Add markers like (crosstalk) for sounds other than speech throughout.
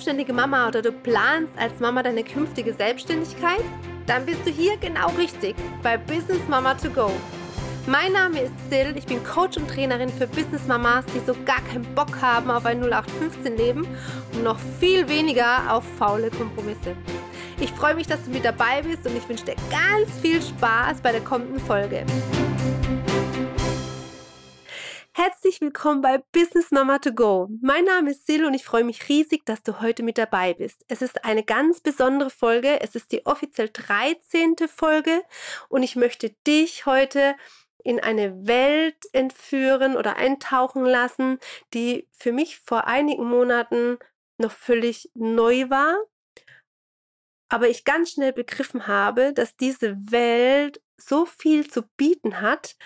selbstständige Mama oder du planst als Mama deine künftige Selbstständigkeit? Dann bist du hier genau richtig bei Business Mama to Go. Mein Name ist Sil, ich bin Coach und Trainerin für Business Mamas, die so gar keinen Bock haben auf ein 0815 Leben und noch viel weniger auf faule Kompromisse. Ich freue mich, dass du mit dabei bist und ich wünsche dir ganz viel Spaß bei der kommenden Folge. Herzlich willkommen bei Business Mama to Go. Mein Name ist Sil und ich freue mich riesig, dass du heute mit dabei bist. Es ist eine ganz besondere Folge. Es ist die offiziell 13. Folge und ich möchte dich heute in eine Welt entführen oder eintauchen lassen, die für mich vor einigen Monaten noch völlig neu war, aber ich ganz schnell begriffen habe, dass diese Welt so viel zu bieten hat,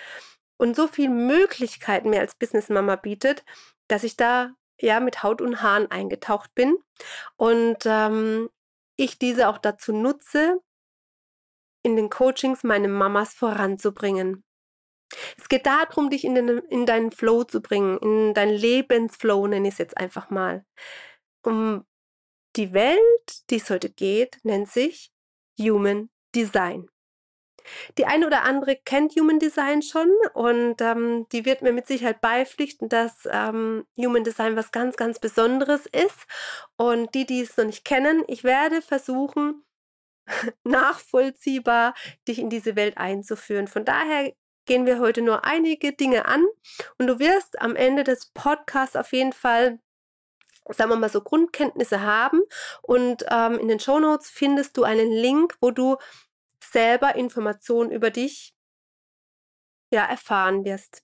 und so viele Möglichkeiten mir als Businessmama bietet, dass ich da ja mit Haut und Haaren eingetaucht bin und ähm, ich diese auch dazu nutze, in den Coachings meine Mamas voranzubringen. Es geht darum, dich in, den, in deinen Flow zu bringen, in deinen Lebensflow, nenne ich es jetzt einfach mal. Um die Welt, die es heute geht, nennt sich Human Design. Die eine oder andere kennt Human Design schon und ähm, die wird mir mit Sicherheit beipflichten, dass ähm, Human Design was ganz, ganz Besonderes ist. Und die, die es noch nicht kennen, ich werde versuchen, (laughs) nachvollziehbar dich in diese Welt einzuführen. Von daher gehen wir heute nur einige Dinge an und du wirst am Ende des Podcasts auf jeden Fall sagen wir mal so Grundkenntnisse haben und ähm, in den Show Notes findest du einen Link, wo du selber Informationen über dich ja erfahren wirst.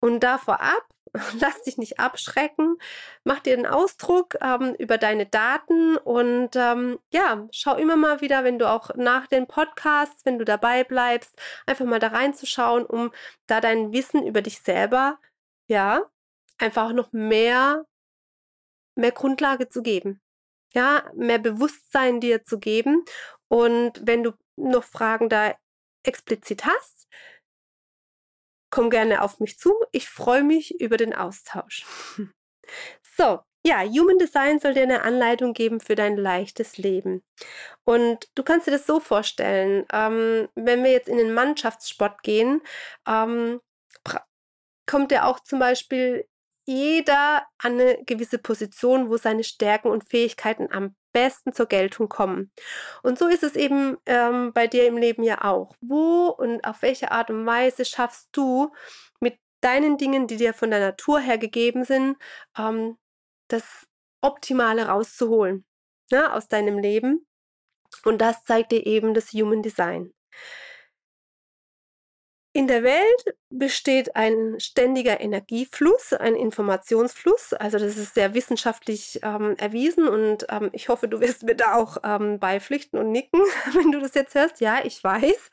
Und da vorab, (laughs) lass dich nicht abschrecken, mach dir einen Ausdruck ähm, über deine Daten und ähm, ja, schau immer mal wieder, wenn du auch nach den Podcasts, wenn du dabei bleibst, einfach mal da reinzuschauen, um da dein Wissen über dich selber, ja, einfach noch mehr, mehr Grundlage zu geben. Ja, mehr Bewusstsein dir zu geben. Und wenn du noch Fragen da explizit hast, komm gerne auf mich zu. Ich freue mich über den Austausch. (laughs) So, ja, Human Design soll dir eine Anleitung geben für dein leichtes Leben. Und du kannst dir das so vorstellen, ähm, wenn wir jetzt in den Mannschaftssport gehen, ähm, kommt ja auch zum Beispiel jeder an eine gewisse Position, wo seine Stärken und Fähigkeiten am besten zur Geltung kommen. Und so ist es eben ähm, bei dir im Leben ja auch. Wo und auf welche Art und Weise schaffst du mit deinen Dingen, die dir von der Natur her gegeben sind, ähm, das Optimale rauszuholen ne, aus deinem Leben? Und das zeigt dir eben das Human Design. In der Welt besteht ein ständiger Energiefluss, ein Informationsfluss. Also das ist sehr wissenschaftlich ähm, erwiesen und ähm, ich hoffe, du wirst mir da auch ähm, beipflichten und nicken, (laughs) wenn du das jetzt hörst. Ja, ich weiß.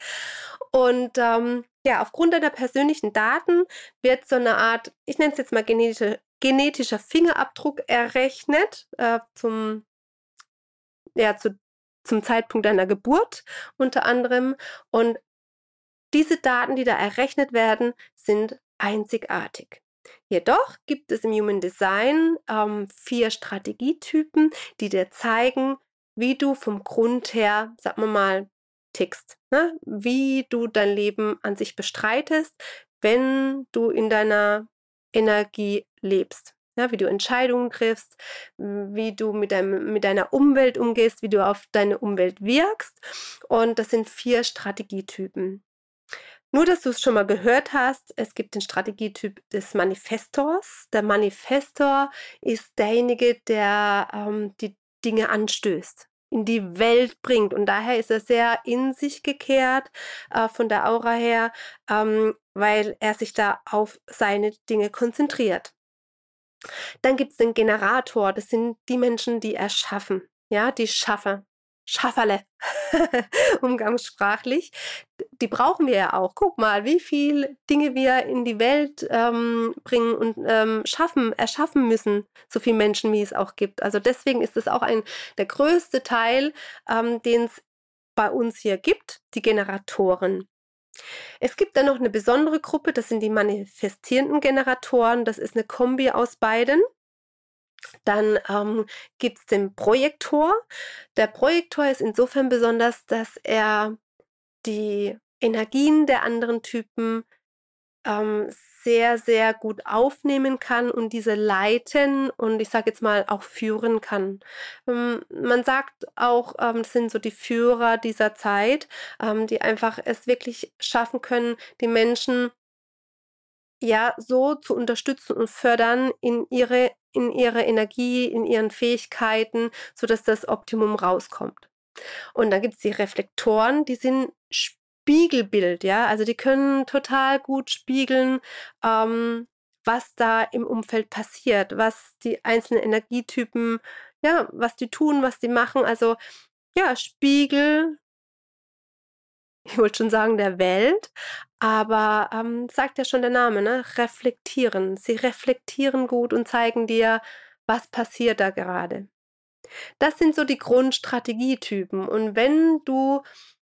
Und ähm, ja, aufgrund deiner persönlichen Daten wird so eine Art, ich nenne es jetzt mal genetische, genetischer Fingerabdruck errechnet äh, zum, ja, zu, zum Zeitpunkt deiner Geburt unter anderem. Und diese Daten, die da errechnet werden, sind einzigartig. Jedoch gibt es im Human Design ähm, vier Strategietypen, die dir zeigen, wie du vom Grund her, sagen wir mal, tickst, ne? wie du dein Leben an sich bestreitest, wenn du in deiner Energie lebst. Ja, wie du Entscheidungen triffst, wie du mit, deinem, mit deiner Umwelt umgehst, wie du auf deine Umwelt wirkst. Und das sind vier Strategietypen. Nur, dass du es schon mal gehört hast, es gibt den Strategietyp des Manifestors. Der Manifestor ist derjenige, der ähm, die Dinge anstößt, in die Welt bringt. Und daher ist er sehr in sich gekehrt äh, von der Aura her, ähm, weil er sich da auf seine Dinge konzentriert. Dann gibt es den Generator. Das sind die Menschen, die erschaffen. Ja, die schaffen. Schafferle, (laughs) umgangssprachlich, die brauchen wir ja auch. Guck mal, wie viel Dinge wir in die Welt ähm, bringen und ähm, schaffen, erschaffen müssen, so viele Menschen, wie es auch gibt. Also deswegen ist es auch ein der größte Teil, ähm, den es bei uns hier gibt, die Generatoren. Es gibt dann noch eine besondere Gruppe, das sind die manifestierenden Generatoren. Das ist eine Kombi aus beiden. Dann ähm, gibt es den Projektor. Der Projektor ist insofern besonders, dass er die Energien der anderen Typen ähm, sehr, sehr gut aufnehmen kann und diese leiten und ich sage jetzt mal auch führen kann. Ähm, man sagt auch, ähm, das sind so die Führer dieser Zeit, ähm, die einfach es wirklich schaffen können, die Menschen ja so zu unterstützen und fördern in ihre in ihre Energie, in ihren Fähigkeiten, sodass das Optimum rauskommt. Und dann gibt es die Reflektoren, die sind Spiegelbild, ja. Also die können total gut spiegeln, ähm, was da im Umfeld passiert, was die einzelnen Energietypen, ja, was die tun, was die machen. Also ja, Spiegel, ich wollte schon sagen, der Welt, aber ähm, sagt ja schon der Name, ne? Reflektieren. Sie reflektieren gut und zeigen dir, was passiert da gerade. Das sind so die Grundstrategietypen. Und wenn du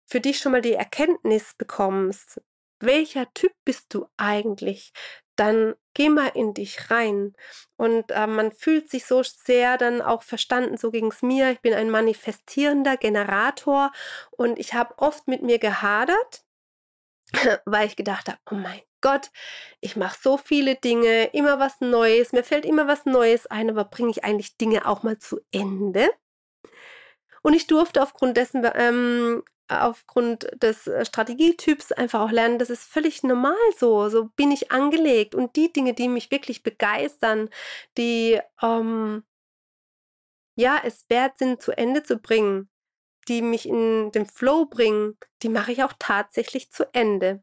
für dich schon mal die Erkenntnis bekommst, welcher Typ bist du eigentlich, dann geh mal in dich rein. Und äh, man fühlt sich so sehr dann auch verstanden, so ging es mir. Ich bin ein manifestierender Generator und ich habe oft mit mir gehadert, (laughs) weil ich gedacht habe, oh mein Gott, ich mache so viele Dinge, immer was Neues, mir fällt immer was Neues ein, aber bringe ich eigentlich Dinge auch mal zu Ende? Und ich durfte aufgrund dessen ähm, aufgrund des äh, Strategietyps einfach auch lernen, das ist völlig normal so. So bin ich angelegt. Und die Dinge, die mich wirklich begeistern, die ähm, ja es wert sind, zu Ende zu bringen, die mich in den Flow bringen, die mache ich auch tatsächlich zu Ende.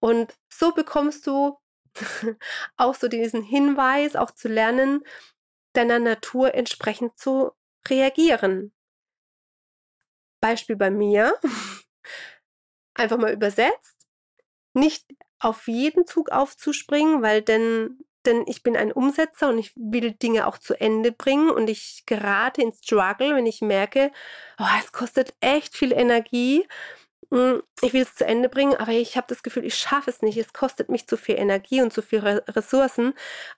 Und so bekommst du (laughs) auch so diesen Hinweis, auch zu lernen, deiner Natur entsprechend zu reagieren. Beispiel bei mir, einfach mal übersetzt, nicht auf jeden Zug aufzuspringen, weil denn, denn ich bin ein Umsetzer und ich will Dinge auch zu Ende bringen und ich gerate ins Struggle, wenn ich merke, oh, es kostet echt viel Energie. Hm, ich will es zu Ende bringen, aber ich habe das Gefühl, ich schaffe es nicht. Es kostet mich zu viel Energie und zu viel Ressourcen.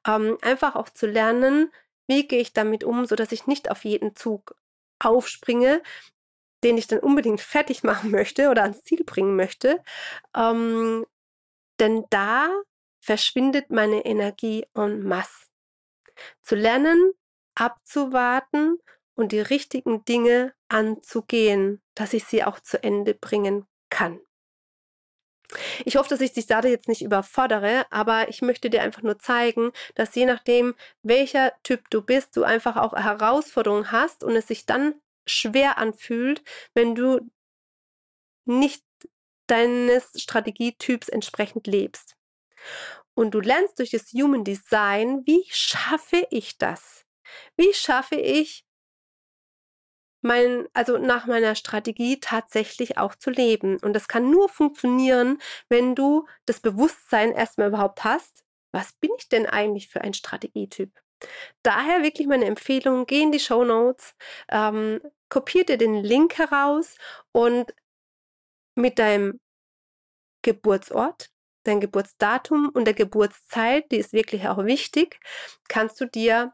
Ähm, einfach auch zu lernen, wie gehe ich damit um, sodass ich nicht auf jeden Zug aufspringe, den ich dann unbedingt fertig machen möchte oder ans Ziel bringen möchte. Ähm, denn da verschwindet meine Energie en masse. Zu lernen, abzuwarten und die richtigen Dinge anzugehen, dass ich sie auch zu Ende bringen kann. Ich hoffe, dass ich dich da jetzt nicht überfordere, aber ich möchte dir einfach nur zeigen, dass je nachdem, welcher Typ du bist, du einfach auch Herausforderungen hast und es sich dann schwer anfühlt, wenn du nicht deines Strategietyps entsprechend lebst. Und du lernst durch das Human Design, wie schaffe ich das? Wie schaffe ich mein, also nach meiner Strategie tatsächlich auch zu leben? Und das kann nur funktionieren, wenn du das Bewusstsein erstmal überhaupt hast. Was bin ich denn eigentlich für ein Strategietyp? Daher wirklich meine Empfehlung, geh in die Show Notes, ähm, kopier dir den Link heraus und mit deinem Geburtsort, dein Geburtsdatum und der Geburtszeit, die ist wirklich auch wichtig, kannst du dir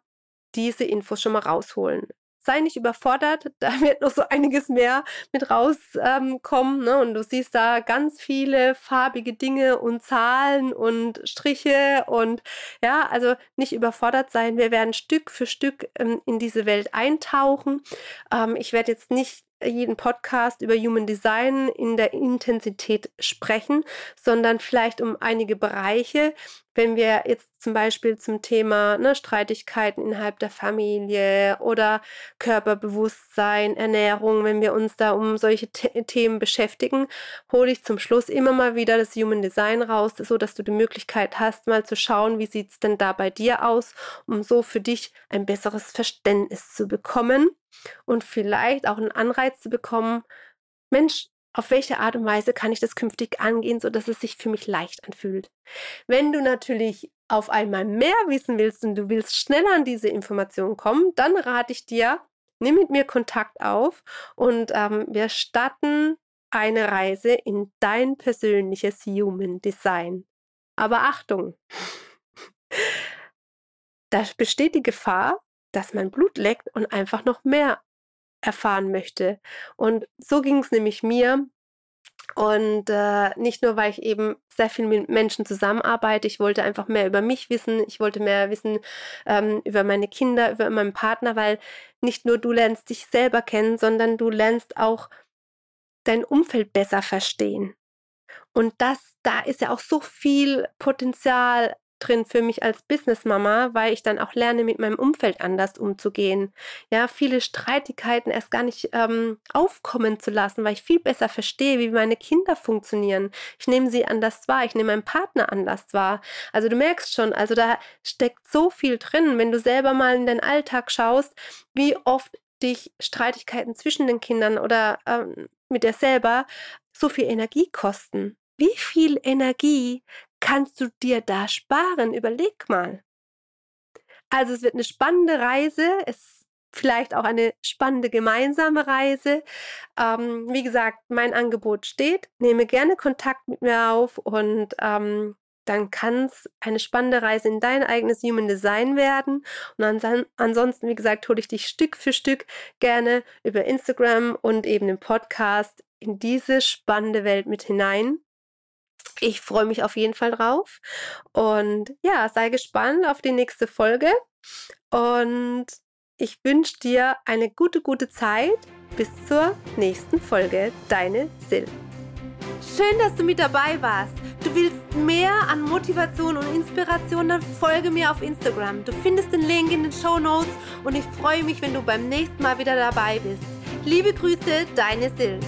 diese Infos schon mal rausholen sei nicht überfordert, (laughs) da wird noch so einiges mehr mit rauskommen. Ähm, ne? Und du siehst da ganz viele farbige Dinge und Zahlen und Striche und ja, also nicht überfordert sein. Wir werden Stück für Stück ähm, in diese Welt eintauchen. Ähm, ich werde jetzt nicht jeden Podcast über Human Design in der Intensität sprechen, sondern vielleicht um einige Bereiche, wenn wir jetzt zum Beispiel zum Thema ne, Streitigkeiten innerhalb der Familie oder Körperbewusstsein, Ernährung, wenn wir uns da um solche The Themen beschäftigen, hole ich zum Schluss immer mal wieder das Human Design raus, so dass du die Möglichkeit hast, mal zu schauen, wie sieht es denn da bei dir aus, um so für dich ein besseres Verständnis zu bekommen und vielleicht auch einen Anreiz zu bekommen, Mensch, auf welche Art und Weise kann ich das künftig angehen, sodass es sich für mich leicht anfühlt. Wenn du natürlich auf einmal mehr wissen willst und du willst schneller an diese Informationen kommen, dann rate ich dir, nimm mit mir Kontakt auf und ähm, wir starten eine Reise in dein persönliches Human Design. Aber Achtung, (laughs) da besteht die Gefahr, dass mein Blut leckt und einfach noch mehr erfahren möchte. Und so ging es nämlich mir. Und äh, nicht nur, weil ich eben sehr viel mit Menschen zusammenarbeite, ich wollte einfach mehr über mich wissen, ich wollte mehr wissen ähm, über meine Kinder, über meinen Partner, weil nicht nur du lernst dich selber kennen, sondern du lernst auch dein Umfeld besser verstehen. Und das, da ist ja auch so viel Potenzial drin für mich als Businessmama, weil ich dann auch lerne, mit meinem Umfeld anders umzugehen. Ja, viele Streitigkeiten erst gar nicht ähm, aufkommen zu lassen, weil ich viel besser verstehe, wie meine Kinder funktionieren. Ich nehme sie anders wahr, ich nehme meinen Partner anders wahr. Also du merkst schon, also da steckt so viel drin, wenn du selber mal in deinen Alltag schaust, wie oft dich Streitigkeiten zwischen den Kindern oder ähm, mit dir selber so viel Energie kosten. Wie viel Energie kannst du dir da sparen? Überleg mal. Also es wird eine spannende Reise. Es vielleicht auch eine spannende gemeinsame Reise. Ähm, wie gesagt, mein Angebot steht. Nehme gerne Kontakt mit mir auf und ähm, dann kann es eine spannende Reise in dein eigenes Human Design werden. Und ans ansonsten, wie gesagt, hole ich dich Stück für Stück gerne über Instagram und eben den Podcast in diese spannende Welt mit hinein. Ich freue mich auf jeden Fall drauf. Und ja, sei gespannt auf die nächste Folge. Und ich wünsche dir eine gute, gute Zeit. Bis zur nächsten Folge. Deine Sil. Schön, dass du mit dabei warst. Du willst mehr an Motivation und Inspiration, dann folge mir auf Instagram. Du findest den Link in den Show Notes und ich freue mich, wenn du beim nächsten Mal wieder dabei bist. Liebe Grüße, deine Sil.